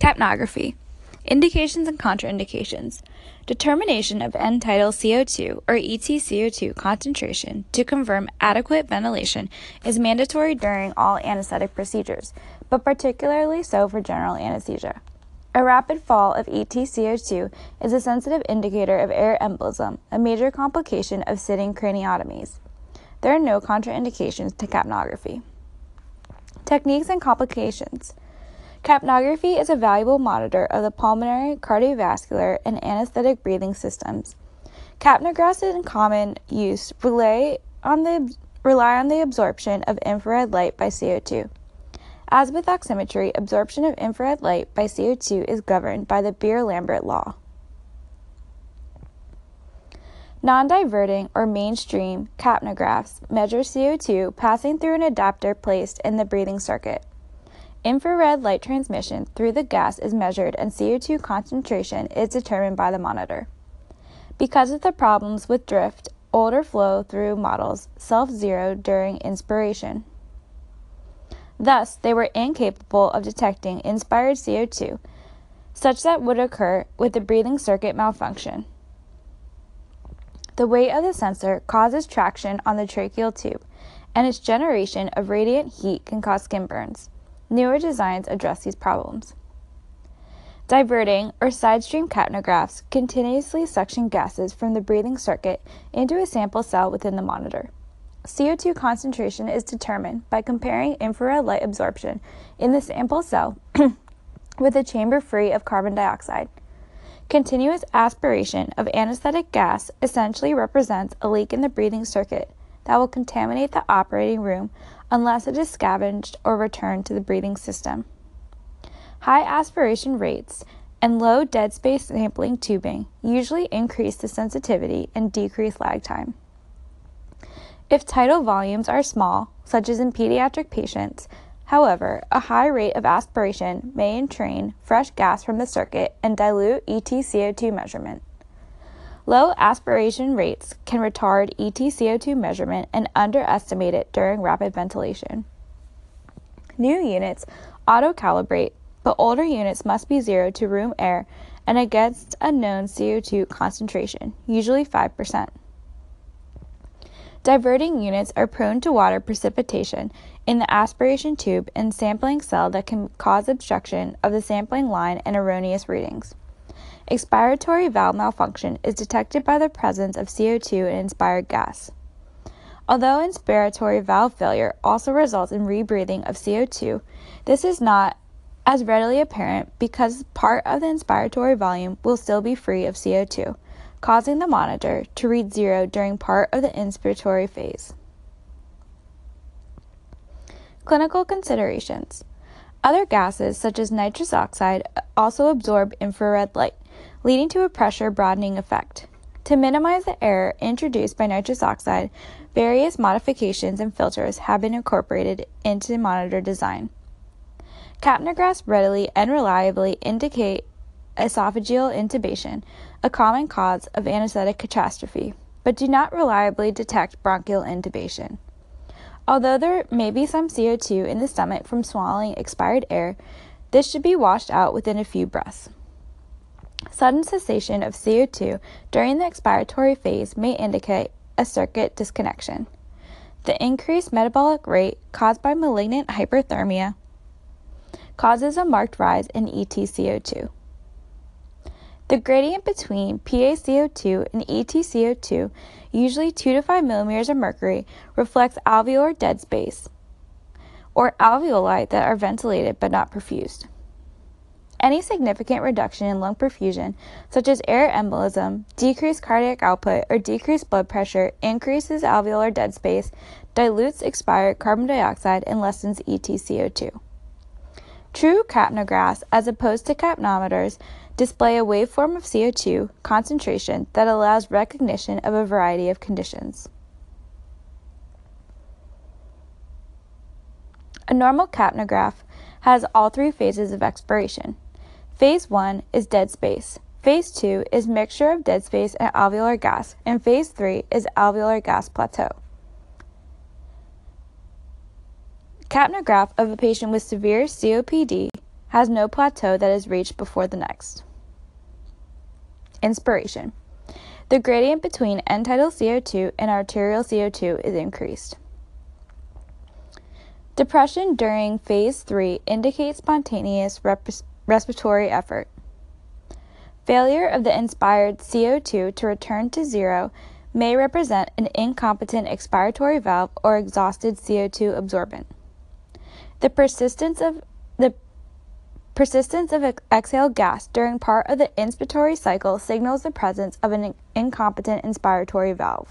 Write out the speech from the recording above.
Capnography. Indications and contraindications. Determination of end tidal CO2 or EtCO2 concentration to confirm adequate ventilation is mandatory during all anesthetic procedures, but particularly so for general anesthesia. A rapid fall of EtCO2 is a sensitive indicator of air embolism, a major complication of sitting craniotomies. There are no contraindications to capnography. Techniques and complications. Capnography is a valuable monitor of the pulmonary, cardiovascular, and anesthetic breathing systems. Capnographs in common use rely on the rely on the absorption of infrared light by CO2. As with oximetry, absorption of infrared light by CO2 is governed by the Beer-Lambert law. Non-diverting or mainstream capnographs measure CO2 passing through an adapter placed in the breathing circuit. Infrared light transmission through the gas is measured and CO2 concentration is determined by the monitor. Because of the problems with drift, older flow through models self zeroed during inspiration. Thus, they were incapable of detecting inspired CO2, such that would occur with the breathing circuit malfunction. The weight of the sensor causes traction on the tracheal tube, and its generation of radiant heat can cause skin burns. Newer designs address these problems. Diverting or side stream capnographs continuously suction gases from the breathing circuit into a sample cell within the monitor. CO2 concentration is determined by comparing infrared light absorption in the sample cell with a chamber free of carbon dioxide. Continuous aspiration of anesthetic gas essentially represents a leak in the breathing circuit that will contaminate the operating room unless it is scavenged or returned to the breathing system. High aspiration rates and low dead space sampling tubing usually increase the sensitivity and decrease lag time. If tidal volumes are small, such as in pediatric patients, however, a high rate of aspiration may entrain fresh gas from the circuit and dilute EtCO2 measurement. Low aspiration rates can retard EtCO2 measurement and underestimate it during rapid ventilation. New units auto calibrate, but older units must be zeroed to room air and against a known CO2 concentration, usually 5%. Diverting units are prone to water precipitation in the aspiration tube and sampling cell that can cause obstruction of the sampling line and erroneous readings. Expiratory valve malfunction is detected by the presence of CO2 in inspired gas. Although inspiratory valve failure also results in rebreathing of CO2, this is not as readily apparent because part of the inspiratory volume will still be free of CO2, causing the monitor to read zero during part of the inspiratory phase. Clinical considerations. Other gases, such as nitrous oxide, also absorb infrared light, leading to a pressure broadening effect. To minimize the error introduced by nitrous oxide, various modifications and filters have been incorporated into the monitor design. Capnographs readily and reliably indicate esophageal intubation, a common cause of anesthetic catastrophe, but do not reliably detect bronchial intubation. Although there may be some CO2 in the stomach from swallowing expired air, this should be washed out within a few breaths. Sudden cessation of CO2 during the expiratory phase may indicate a circuit disconnection. The increased metabolic rate caused by malignant hyperthermia causes a marked rise in EtCO2. The gradient between PaCO2 and EtCO2, usually 2 to 5 millimeters of mercury, reflects alveolar dead space, or alveoli that are ventilated but not perfused. Any significant reduction in lung perfusion, such as air embolism, decreased cardiac output, or decreased blood pressure, increases alveolar dead space, dilutes expired carbon dioxide, and lessens EtCO2. True capnographs, as opposed to capnometers, display a waveform of CO2 concentration that allows recognition of a variety of conditions. A normal capnograph has all three phases of expiration. Phase 1 is dead space. Phase 2 is mixture of dead space and alveolar gas, and phase 3 is alveolar gas plateau. Capnograph of a patient with severe COPD has no plateau that is reached before the next. Inspiration. The gradient between end tidal CO2 and arterial CO2 is increased. Depression during phase 3 indicates spontaneous rep- respiratory effort. Failure of the inspired CO2 to return to zero may represent an incompetent expiratory valve or exhausted CO2 absorbent. The persistence of the persistence of exhaled gas during part of the inspiratory cycle signals the presence of an incompetent inspiratory valve.